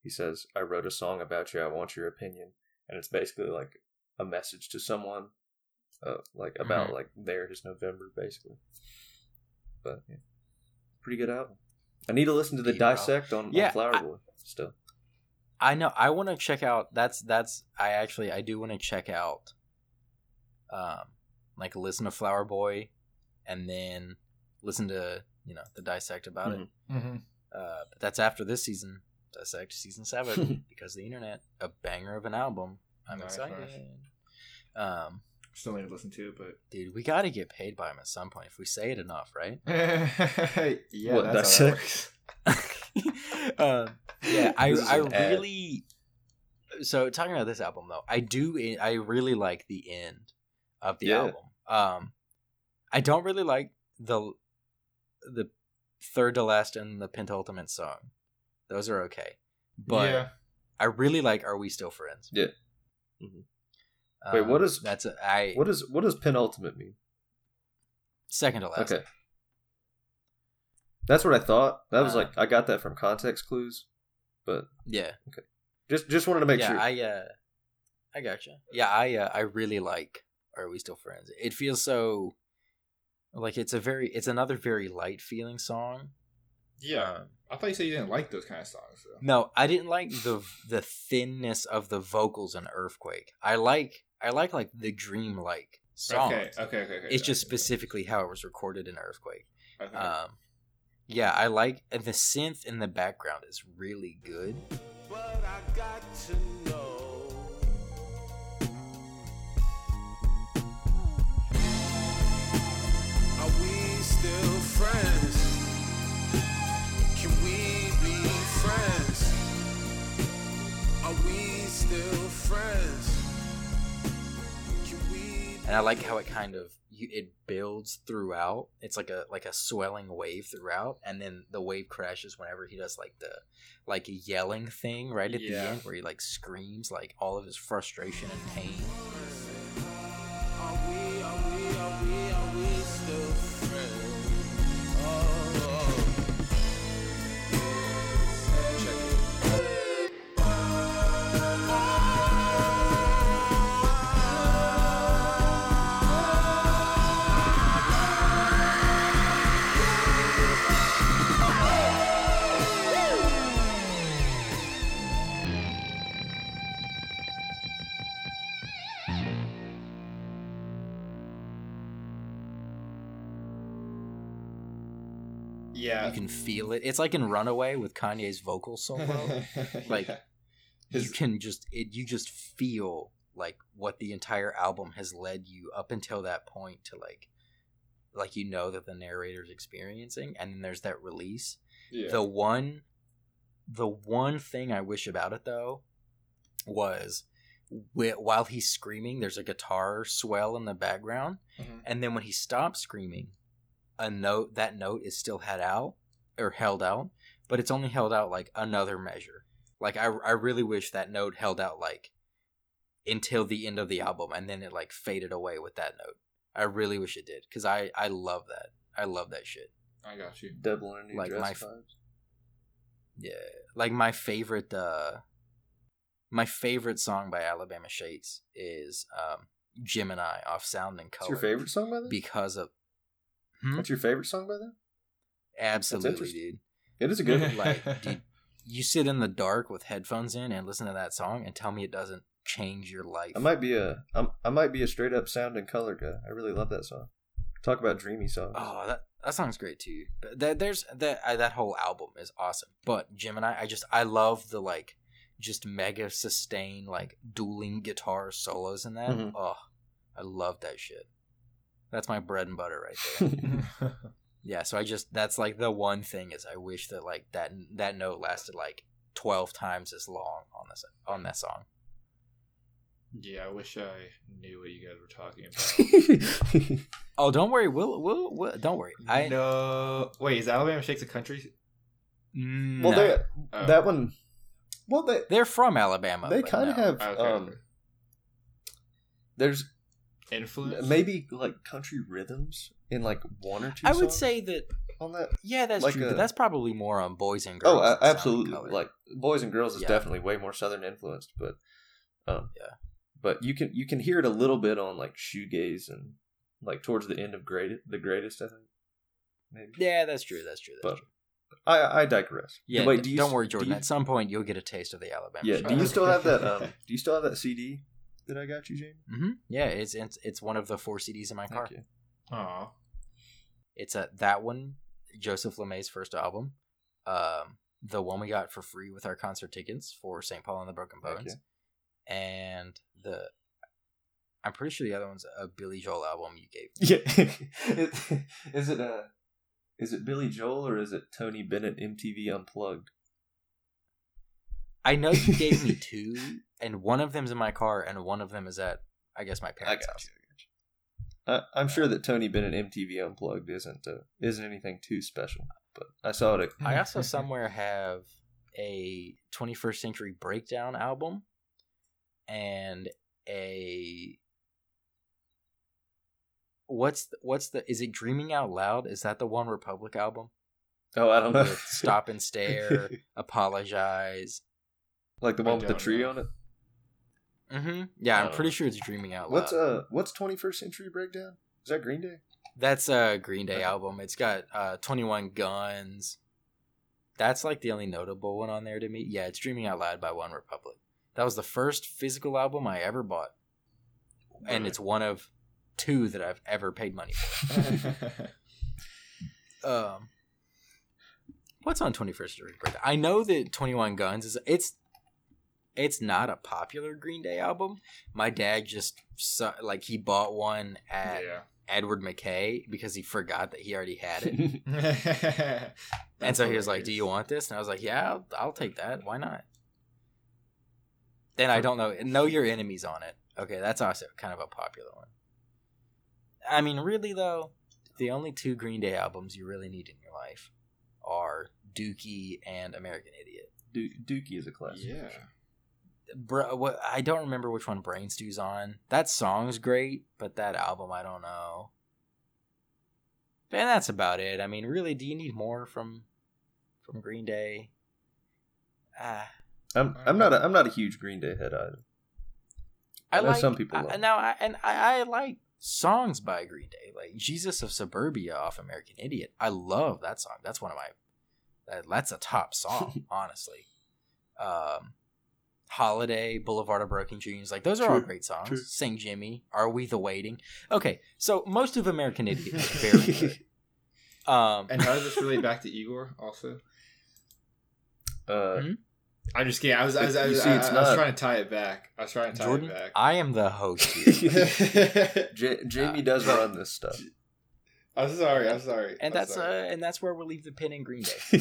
he says I wrote a song about you I want your opinion and it's basically like a message to someone uh, like about Mhm. like their his November basically. But yeah, pretty good album. I need to listen to the dissect on, Yeah, on Flower Boy still. I know. I want to check out. That's that's. I actually I do want to check out. Um, like listen to Flower Boy, and then listen to you know the dissect about it. Mhm. Uh, but that's after this season, dissect season seven because the internet a banger of an album. I'm Nice, excited. nice. Um, Still need to listen to it, but dude, we got to get paid by him at some point if we say it enough, right? yeah, What, that's how that dissect? works. uh, yeah, I I really. So talking about this album though, I do I really like the end of the Yeah. album. Um, I don't really like the the third to last and the penultimate song. Those are okay, but yeah, I really like "Are We Still Friends?" Yeah. Mhm. Wait, Um, what is- that's a, I What does what does penultimate mean? second to last? Okay. That's what I thought. That was Uh, like I got that from context clues, but Yeah, Okay. just just wanted to make yeah, sure. I uh, I gotcha. Yeah, I uh, I really like Are We Still Friends? It feels so like it's a very it's another very light feeling song, Yeah, Um, I thought you said you didn't like those kind of songs. Though. no, I didn't like the the thinness of the vocals in Earthquake. I like I like like the dream-like songs. Okay, okay, okay. okay It's just okay, specifically how it was recorded in Earthquake. Okay. Um, yeah, I like and the synth in the background is really good. But I got to know. Are we still friends? Can we be friends? Are we still friends? Can we and I like how it kind of you, it builds throughout. It's like a like a swelling wave throughout, and then the wave crashes whenever he does like the like yelling thing right at the end, where he like screams like all of his frustration and pain. Yeah. You can feel it. It's like in Runaway with Kanye's vocal solo. like, Yeah. you can just it you just feel like what the entire album has led you up until that point to like like you know that the narrator's experiencing and then there's that release yeah. the one the one thing i wish about it though was while he's screaming there's a guitar swell in the background Mhm. and then when he stops screaming a note that note is still had out or held out but it's only held out like another measure like i, I really wish that note held out like until the end of the album and then it like faded away with that note i really wish it did because i i love that i love that shit I got you. Devil in a new Like dress my f- vibes. Yeah, like my favorite uh my favorite song by Alabama Shakes is um Gemini off Sound and What's Color. your favorite song by them? Because of Hmm? What's your favorite song by them? absolutely, dude. It is a good one. Like, dude, you sit in the dark with headphones in and listen to that song and tell me it doesn't change your life. I might be a I'm, I might be a straight up sound and color guy. I really love that song. Talk about dreamy songs. Oh, that that song's great too. That there's that uh, that whole album is awesome. But Gemini, I just I love the like just mega sustain like dueling guitar solos in that. Mhm. Oh, I love that shit. That's my bread and butter right there. yeah, so I just that's like the one thing is I wish that like that that note lasted like twelve times as long on this on that song. yeah, I wish I knew what you guys were talking about. Oh, don't worry, we'll we'll, we'll don't worry. I no. Wait, is Alabama Shakes a country? no. well, they Oh. that one. Well, they they're from Alabama. they kind of no. have. Okay. um There's Influence? maybe like country rhythms in like one or two. I would say that on that. Yeah, that's Like true. a- but that's probably more on boys and girls. Oh, than a- Sound and absolutely. Color. Like Boys and Girls is Yeah. definitely way more southern influenced, but um, Yeah. But you can you can hear it a little bit on like shoegaze and like towards the end of great the greatest I think maybe. yeah, that's true. That's true. That's But true. I I digress. Yeah, Wait, do you, don't worry, do Jordan. you- At some point, you'll get a taste of the Alabama. yeah. Shakes. Do you still have that? Um, do you still have that CD that I got you, Jamie? hmm Yeah, it's, it's it's one of the four CDs in my car. Thank you. Aw. It's a that one, Joseph LeMay's first album, um, the one we got for free with our concert tickets for St. Paul and the Broken Bones, and the. I'm pretty sure the other one's a Billy Joel album you gave. me. Yeah. is it uh is it Billy Joel or is it Tony Bennett MTV Unplugged? I know you gave me two, and one of them's in my car, and one of them is at I guess my parents' house. you. I got you. I, I'm sure that Tony Bennett MTV Unplugged isn't uh, isn't anything too special, but I saw it. At, I also somewhere have a 21st Century Breakdown album and a what's the, what's the is it Dreaming Out Loud? Is that the One Republic album? oh, I don't know. Stop and Stare, Apologize. like the one with the tree know. on it. Hmm Yeah, I'm pretty sure it's Dreaming Out Loud. What's uh what's 21st Century Breakdown? Is that Green Day? That's a Green Day album. It's got uh 21 Guns. That's like the only notable one on there to me. Yeah, it's Dreaming Out Loud by One Republic. That was the first physical album I ever bought. And it's one of two that I've ever paid money for. Um, what's on 21st Century Breakdown? I know that 21 Guns is it's it's not a popular Green Day album. My dad just su- like he bought one at yeah. Edward McKay because he forgot that he already had it. and and so he was like, "Do you want this?" And I was like, "Yeah, I'll, I'll take that. Why not?" Then I don't know. Know your enemies on it. Okay, that's also kind of a popular one. I mean, really though, the only two Green Day albums you really need in your life are Dookie and American Idiot. Du- Dookie is a classic. Yeah. Bro, what I don't remember which one Brain Stew's on. That song's great, but that album I don't know. And that's about it. I mean, really, do you need more from from Green Day? Ah, I'm I'm not a, I'm not a huge Green Day head either. I I know like some people I, now, I, and I, I like songs by Green Day, like Jesus of Suburbia off American Idiot. I love that song. That's one of my that, that's a top song, honestly. Um, Holiday, Boulevard of Broken Dreams, like those are all great songs. true. St. Jimmy, Are We the Waiting? Okay, so most of American Idiot is very good. Um, And how does this relate back to Igor also? Uh, Hmm? I'm just kidding. I was I was, I was, see, I, it's I was trying to tie it back. I was trying to tie Jordan, it back. I am the host here. J- Jamie Uh, does run this stuff. I'm sorry. I'm sorry. and I'm that's sorry. uh, and that's where we'll leave the pin in Green Day.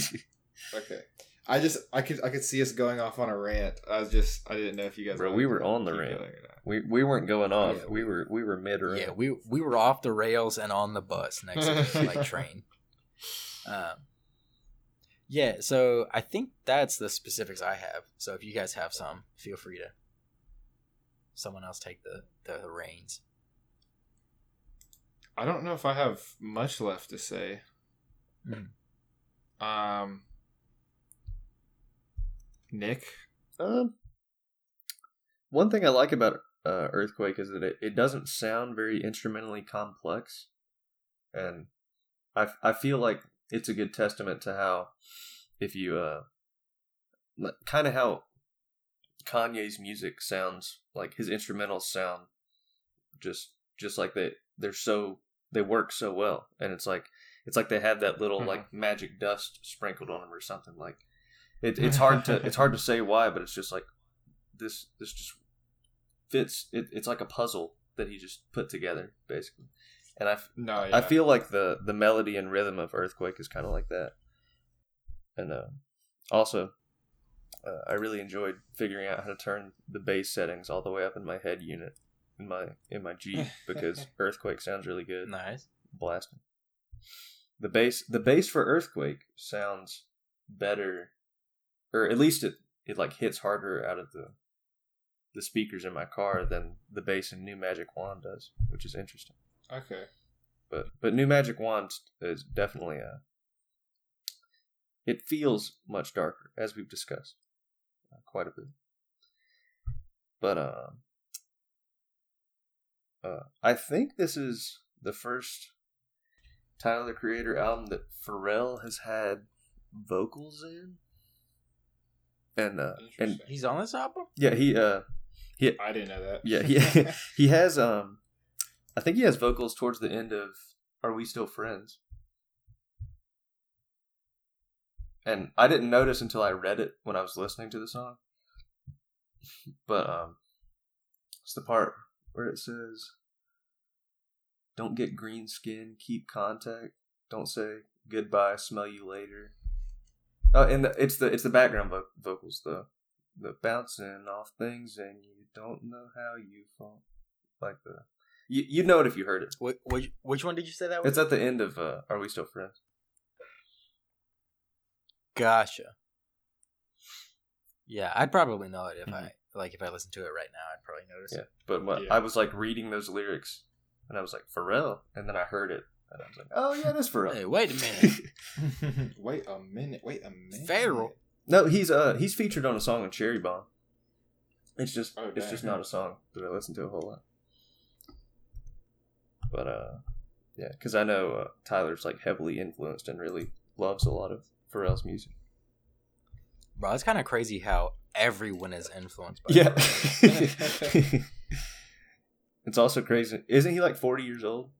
okay. I just I could I could see us going off on a rant. I was just I didn't know if you guys. Bro, we were on the keep rant. going or not. We we weren't going off. Yeah, we were we were mid rant. Yeah, we we were off the rails and on the bus next to the like train. Um, yeah, so I think that's the specifics I have. So if you guys have some, feel free to someone else take the the reins. I don't know if I have much left to say. Mhm. Um, Nick, Um, one thing I like about uh, Earthquake is that it, it doesn't sound very instrumentally complex, and I I feel like it's a good testament to how if you uh kind of how Kanye's music sounds like his instrumentals sound just just like they they're so they work so well. And it's like it's like they have that little Mhm. like magic dust sprinkled on them or something like it, it's hard to it's hard to say why but it's just like this this just fits it, it's like a puzzle that he just put together basically and i no, I feel like the the melody and rhythm of Earthquake is kind of like that, and uh, also uh, I really enjoyed figuring out how to turn the bass settings all the way up in my head unit in my in my Jeep because Earthquake sounds really good, Nice. blasting. The bass the bass for Earthquake sounds better, or at least it it like hits harder out of the the speakers in my car than the bass in New Magic Wand does, which is interesting. Okay. but but new magic wand is definitely a it feels much darker as we've discussed uh, quite a bit. But um uh, i think this is the first tyler the creator album that pharrell has had vocals in and uh and He's on this album. yeah he uh I didn't know that. yeah, he he has um I think he has vocals towards the end of Are We Still Friends? And I didn't notice until I read it when I was listening to the song. But um it's the part where it says Don't get green skin, keep contact, don't say goodbye, smell you later. Oh, and the, it's the it's the background vo- vocals, the the bouncing off things and you don't know how you fall like the you you know it if you heard it Which, which, which one did you say that was? it's at the end of uh, are we still friends Gotcha. Yeah, I'd probably know it if I like if I listened to it right now. I'd probably notice yeah it. but what, Yeah. i was like reading those lyrics and i was like pharrell and then i heard it and i was like oh yeah that's pharrell Hey, wait a minute. wait a minute. Wait a minute. Pharrell? no he's uh he's featured on a song on cherry bomb it's just Oh, it's just not a song that i listen to a whole lot but uh yeah because i know uh, tyler's like heavily influenced and really loves a lot of pharrell's music Bro, it's kind of crazy how everyone is influenced by Yeah. It's also crazy. Isn't he like 40 years old?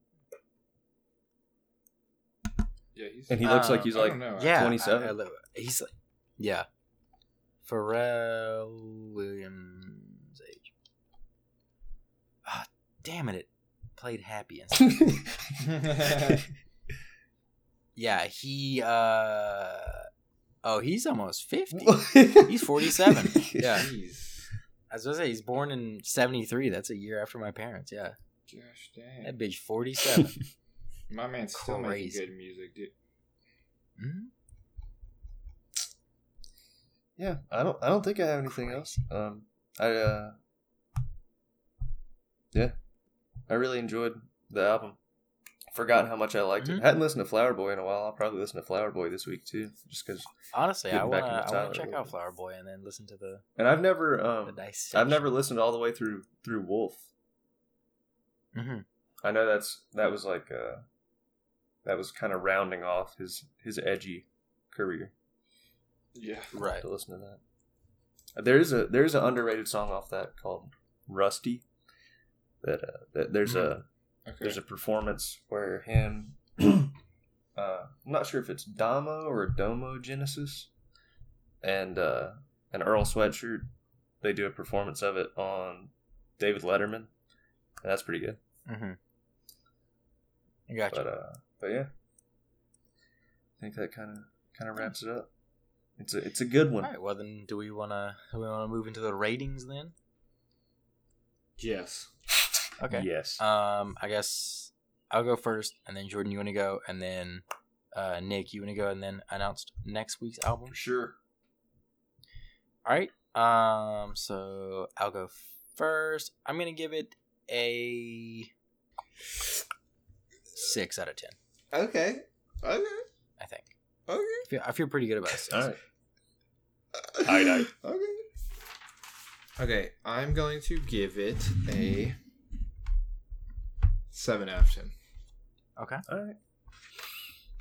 Yeah, he's. And he looks Uh, like he's like don't know. yeah, 27. I- I li- he's like, yeah, Pharrell Williams' age. Ah, damn it! It played happy. Yeah, he. uh Oh, he's almost fifty. He's forty-seven. Yeah, Jeez. I was gonna say he's born in seventy-three. That's a year after my parents. Yeah, Gosh dang. that bitch forty-seven. My man's still making good music, dude. Mhm. Yeah, I don't. I don't think I have anything else. Um, I uh, yeah, I really enjoyed the album. Forgotten how much I liked Mhm. it. Hadn't listened to Flower Boy in a while. I'll probably listen to Flower Boy this week too, just because. Honestly, I Getting back wanna, into I Tyler wanna a check out. Flower Boy and then listen to the And I've never, um. I've never listened all the way through through Wolf. Mhm. I know that's that was like uh, that was kind of rounding off his his edgy career. Yeah. Right. to listen to that. Uh, There is a there's an underrated song off that called Rusty. That, uh, that there's a Okay. there's a performance where him, uh, I'm not sure if it's Damo or Domo Genesis, and uh, and Earl Sweatshirt. They do a performance of it on David Letterman, and that's pretty good. Mm-hmm. I got you. But uh, but yeah, I think that kind of kind of wraps it up. It's a it's a good one. All right. Well, then, do we wanna we wanna move into the ratings then? Yes. Okay. Yes. Um, I guess I'll go first, and then Jordan, you want to go, and then uh, Nick, you want to go, and then announce next week's album. sure. All right. Um, so I'll go first. I'm gonna give it a six out of ten. Okay. Okay. I think. Okay. I feel, I feel pretty good about a six. All right. Aight, aight. Okay. Okay, I'm going to give it a seven out of ten Okay. All right.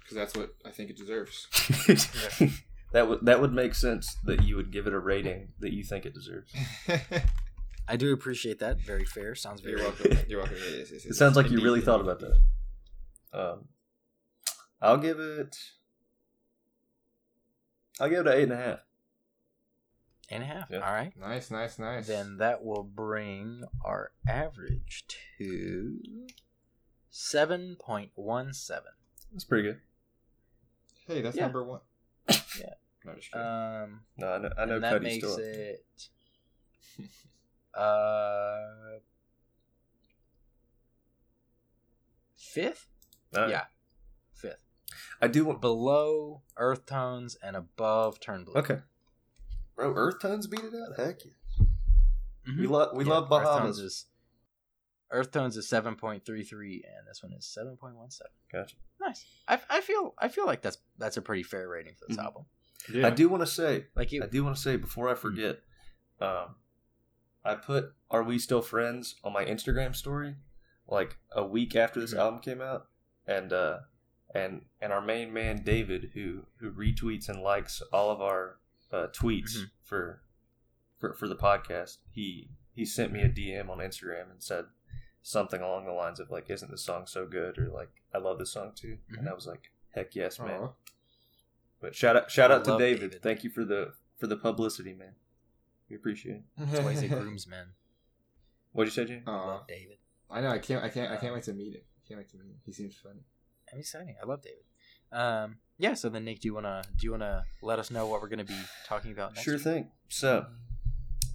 because that's what I think it deserves. that would that would make sense that you would give it a rating that you think it deserves. I do appreciate that. Very fair. Sounds very You're welcome. You're welcome. Yes, yes, yes, It sounds like you really thought about that. Um, I'll give it. I'll give it an eight and a half. Eight and a half. Yeah. All right. Nice, nice, nice. Then that will bring our average to seven point one seven. That's pretty good. hey, that's Yeah. number one. Yeah. No, just kidding. Um, No, I know. I know. and that makes still. it uh fifth. All right. Yeah, fifth. I do want. Below Earth Tones and above Turn Blue. Okay. Bro, Earth Tones beat it out. Heck yeah. Mhm. We love. We Yeah, love Earth Tones Bahamas. is Earth Tones is seven point three three, and this one is seven point one seven. Gotcha. Nice. I, I feel I feel like that's that's a pretty fair rating for this Mhm. album. yeah. I do want to say. Like you, I do want to say before I forget. Um, I put "Are We Still Friends" on my Instagram story, like a week after this Mhm. album came out, and uh, and and our main man David, who who retweets and likes all of our uh, tweets Mhm. for for for the podcast, he he sent me a DM on Instagram and said something along the lines of like, "Isn't this song so good?" or like, "I love this song too," Mhm. and I was like, "Heck yes, man!" Aw. But shout out shout I out to David. David. Thank you for the for the publicity, man. We appreciate it. that's why he's a groomsman. What'd you say, Jane? I love David. I know. I can't. I can't. I can't wait to meet him. I Can't wait to meet him. He seems funny. I'm exciting. I love David. Um, yeah. So then, Nick, do you wanna do you wanna let us know what we're gonna be talking about next? Sure week? thing. So,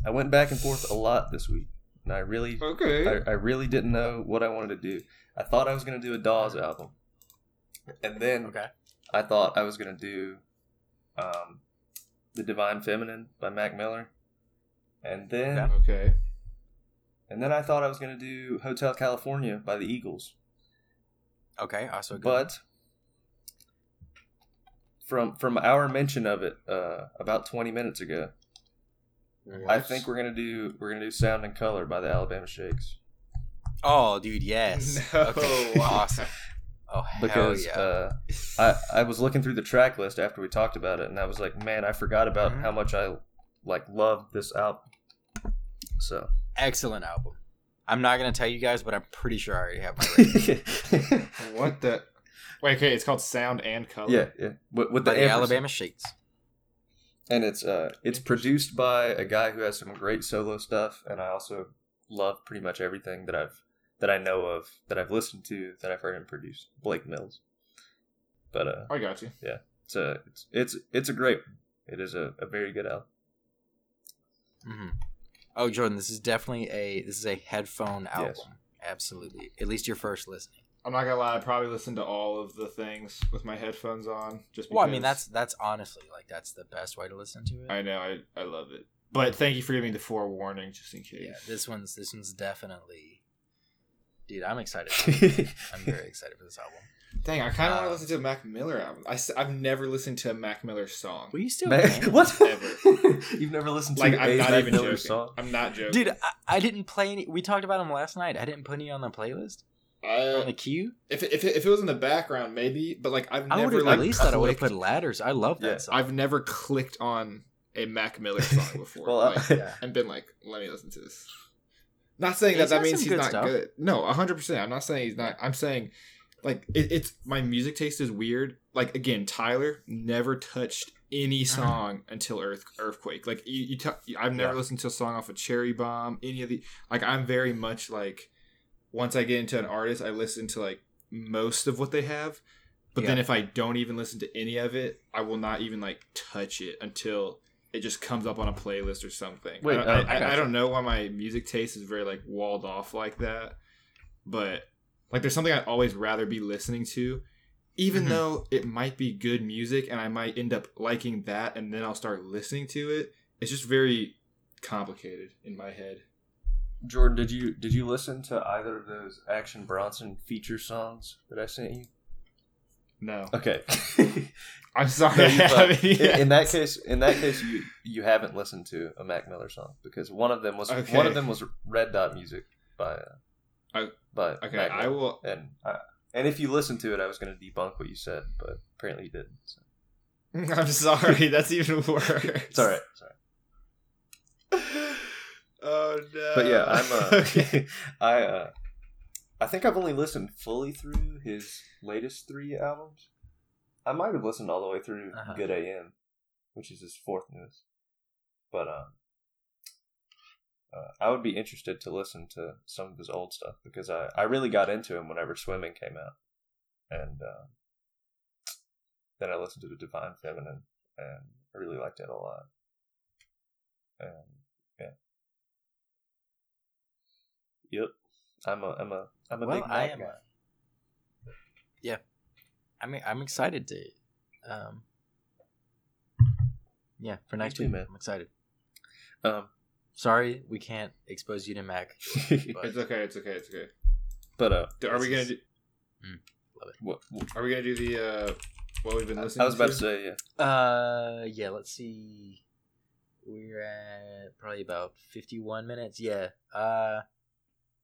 I went back and forth a lot this week, and I really, Okay. I, I really didn't know what I wanted to do. I thought I was going to do a Dawes album, and then Okay. I thought I was going to do um, "The Divine Feminine" by Mac Miller, and then Okay. okay. and then I thought I was going to do "Hotel California" by the Eagles. Okay. Also, good. but from from our mention of it uh, about 20 minutes ago i think we're gonna do we're gonna do sound and color by the alabama shakes oh, dude, yes. No. Okay. Awesome. Oh hell because yeah. uh, I I was looking through the track list after we talked about it, and I was like, man, I forgot about Mhm. how much I like love this album. So Excellent album. I'm not gonna tell you guys, but I'm pretty sure I already have my rating. What the? Wait, okay, it's called Sound and Color. yeah, yeah. With, with the the. Alabama Shakes. and it's uh it's produced by a guy who has some great solo stuff and i also love pretty much everything that i've that i know of that i've listened to that i've heard him produce blake mills but uh I got you. Yeah, it's a it's it's, it's a great one. it is a, a very good album hmm Oh, Jordan, this is definitely a this is a headphone album. Yes. Absolutely. At least your first listening. I'm not gonna lie. I probably listened to all of the things with my headphones on. Just because Well, I mean that's that's honestly like that's the best way to listen to it. I know. I I love it. But thank you for giving the forewarning, just in case. yeah, this one's this one's definitely, dude. I'm excited. I'm very excited for this album. Dang, I kind of want Uh, to listen to a Mac Miller album. I, have never listened to a Mac Miller song. Well, you still Man, can. what Ever. you've never listened to Like, a I'm not Mac even Miller joking. song I'm not joking. Dude, I, I didn't play any. We talked about him last night. I didn't put any on the playlist or on the queue. if, it, if, it, if it was in the background, maybe. But like, I've never I would never have like released that. I would have put ladders. I love that Yeah, song. I've never clicked on a Mac Miller song before. Well, I- like, yeah. and been like, let me listen to this. Not saying He's that that means he's good not stuff. good. No, hundred percent. I'm not saying he's not. I'm saying like it, it's my music taste is weird. Like again, Tyler never touched any Uh-huh. song until Earth Earthquake. Like you, you t- I've never Yeah. listened to a song off of Cherry Bomb. Any of the like, I'm very much like once I get into an artist, I listen to like most of what they have. But then if I don't even listen to any of it, I will not even like touch it until it just comes up on a playlist or something. Wait, I, uh, I, I I, don't know why my music taste is very like walled off like that, but like there's something I'd always rather be listening to, even Mhm. though it might be good music and I might end up liking that, and then I'll start listening to it. It's just very complicated in my head. jordan did you did you listen to either of those action bronson feature songs that i sent you No, okay I'm sorry. No, you- in, in that case, in that case, you you haven't listened to a Mac Miller song because one of them was Okay. one of them was Red Dot Music by uh, I- by okay, I will. and I, and if you listen to it, I was going to debunk what you said, but apparently you didn't. So. I'm sorry. That's even worse. It's all right. It's all right. Oh no. But yeah, I'm uh, Okay. I uh, I think I've only listened fully through his latest three albums. I might have listened all the way through Uh-huh. Good AM, which is his fourth newest. But um, uh, I would be interested to listen to some of his old stuff because I, I really got into him whenever Swimming came out, and uh, then I listened to the Divine Feminine and I really liked it a lot. And yeah, yep, I'm a I'm a I'm a Well, big I am. guy. Yeah, I mean, I'm excited to. Um, yeah, for next week. I'm excited. Um, Sorry, we can't expose you to Mac. but- It's okay. It's okay. It's okay. but uh, Are we gonna This do? what, Are we gonna do the uh, what we've been listening? To? I was about to say yeah. Uh, yeah. Let's see. We're at probably about fifty-one minutes. Yeah. Uh,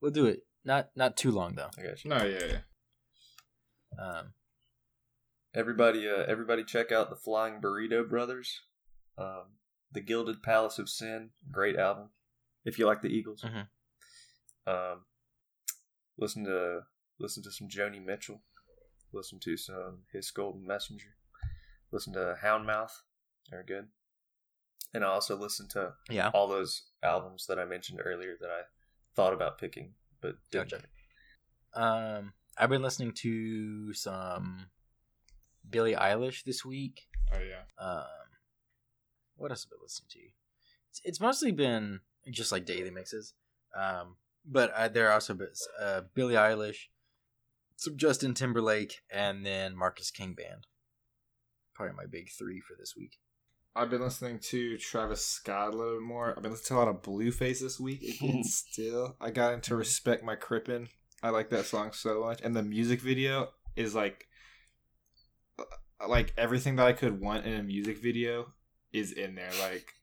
we'll do it. Not not too long though. I got you. No, yeah, yeah. Um, Everybody, uh, everybody, check out the Flying Burrito Brothers, um, the Gilded Palace of Sin. Great album. If you like the Eagles, Mhm. um, listen to listen to some Joni Mitchell. Listen to some His Golden Messenger. Listen to Houndmouth. They're good. And I also listen to yeah. all those albums that I mentioned earlier that I thought about picking, but didn't. Gotcha. Um, I've been listening to some Billie Eilish this week. Oh yeah. Um, what else have I been listening to? It's, it's mostly been just like daily mixes. Um, but uh, there are also been, uh, Billie Eilish, some Justin Timberlake, and then Marcus King Band. Probably my big three for this week. I've been listening to Travis Scott a little bit more. I've been listening to a lot of Blueface this week. Again, still, I got into "Respect My Crippin'." I like that song so much, and the music video is like, uh, like everything that I could want in a music video is in there. Like,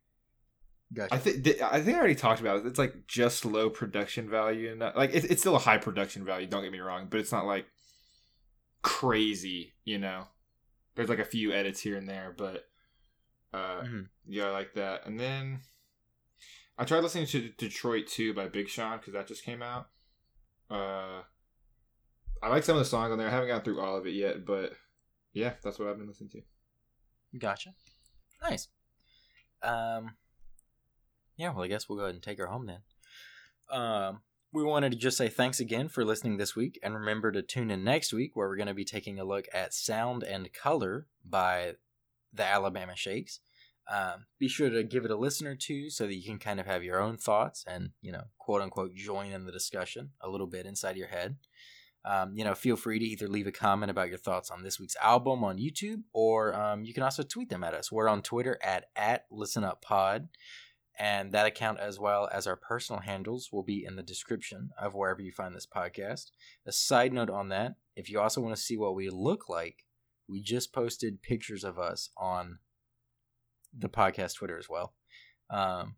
Gotcha. I think I think I already talked about it. It's like just low production value, and not, like it, it's still a high production value. Don't get me wrong, but it's not like crazy, you know. there's like a few edits here and there, but uh, Mhm. yeah, I like that. And then I tried listening to Detroit 2 by Big Sean because that just came out. Uh, I like some of the songs on there. I haven't gotten through all of it yet, but yeah, that's what I've been listening to. Gotcha. Nice. Um. Yeah, well, I guess we'll go ahead and take her home then. Um, we wanted to just say thanks again for listening this week, and remember to tune in next week where we're going to be taking a look at Sound and Color by the Alabama Shakes. Um, be sure to give it a listen or two so that you can kind of have your own thoughts and, you know, quote unquote, join in the discussion a little bit inside your head. Um, you know, feel free to either leave a comment about your thoughts on this week's album on YouTube, or um, you can also tweet them at us. We're on Twitter at at ListenUpPod, and that account as well as our personal handles will be in the description of wherever you find this podcast. A side note on that: if you also want to see what we look like, we just posted pictures of us on the podcast Twitter as well. Um,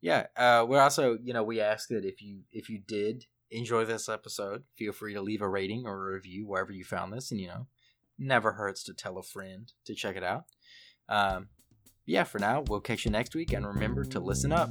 yeah, uh, we're also, you know, we ask that if you if you did enjoy this episode, feel free to leave a rating or a review wherever you found this, and you know, never hurts to tell a friend to check it out. Um, yeah, for now, we'll catch you next week, and remember to listen up.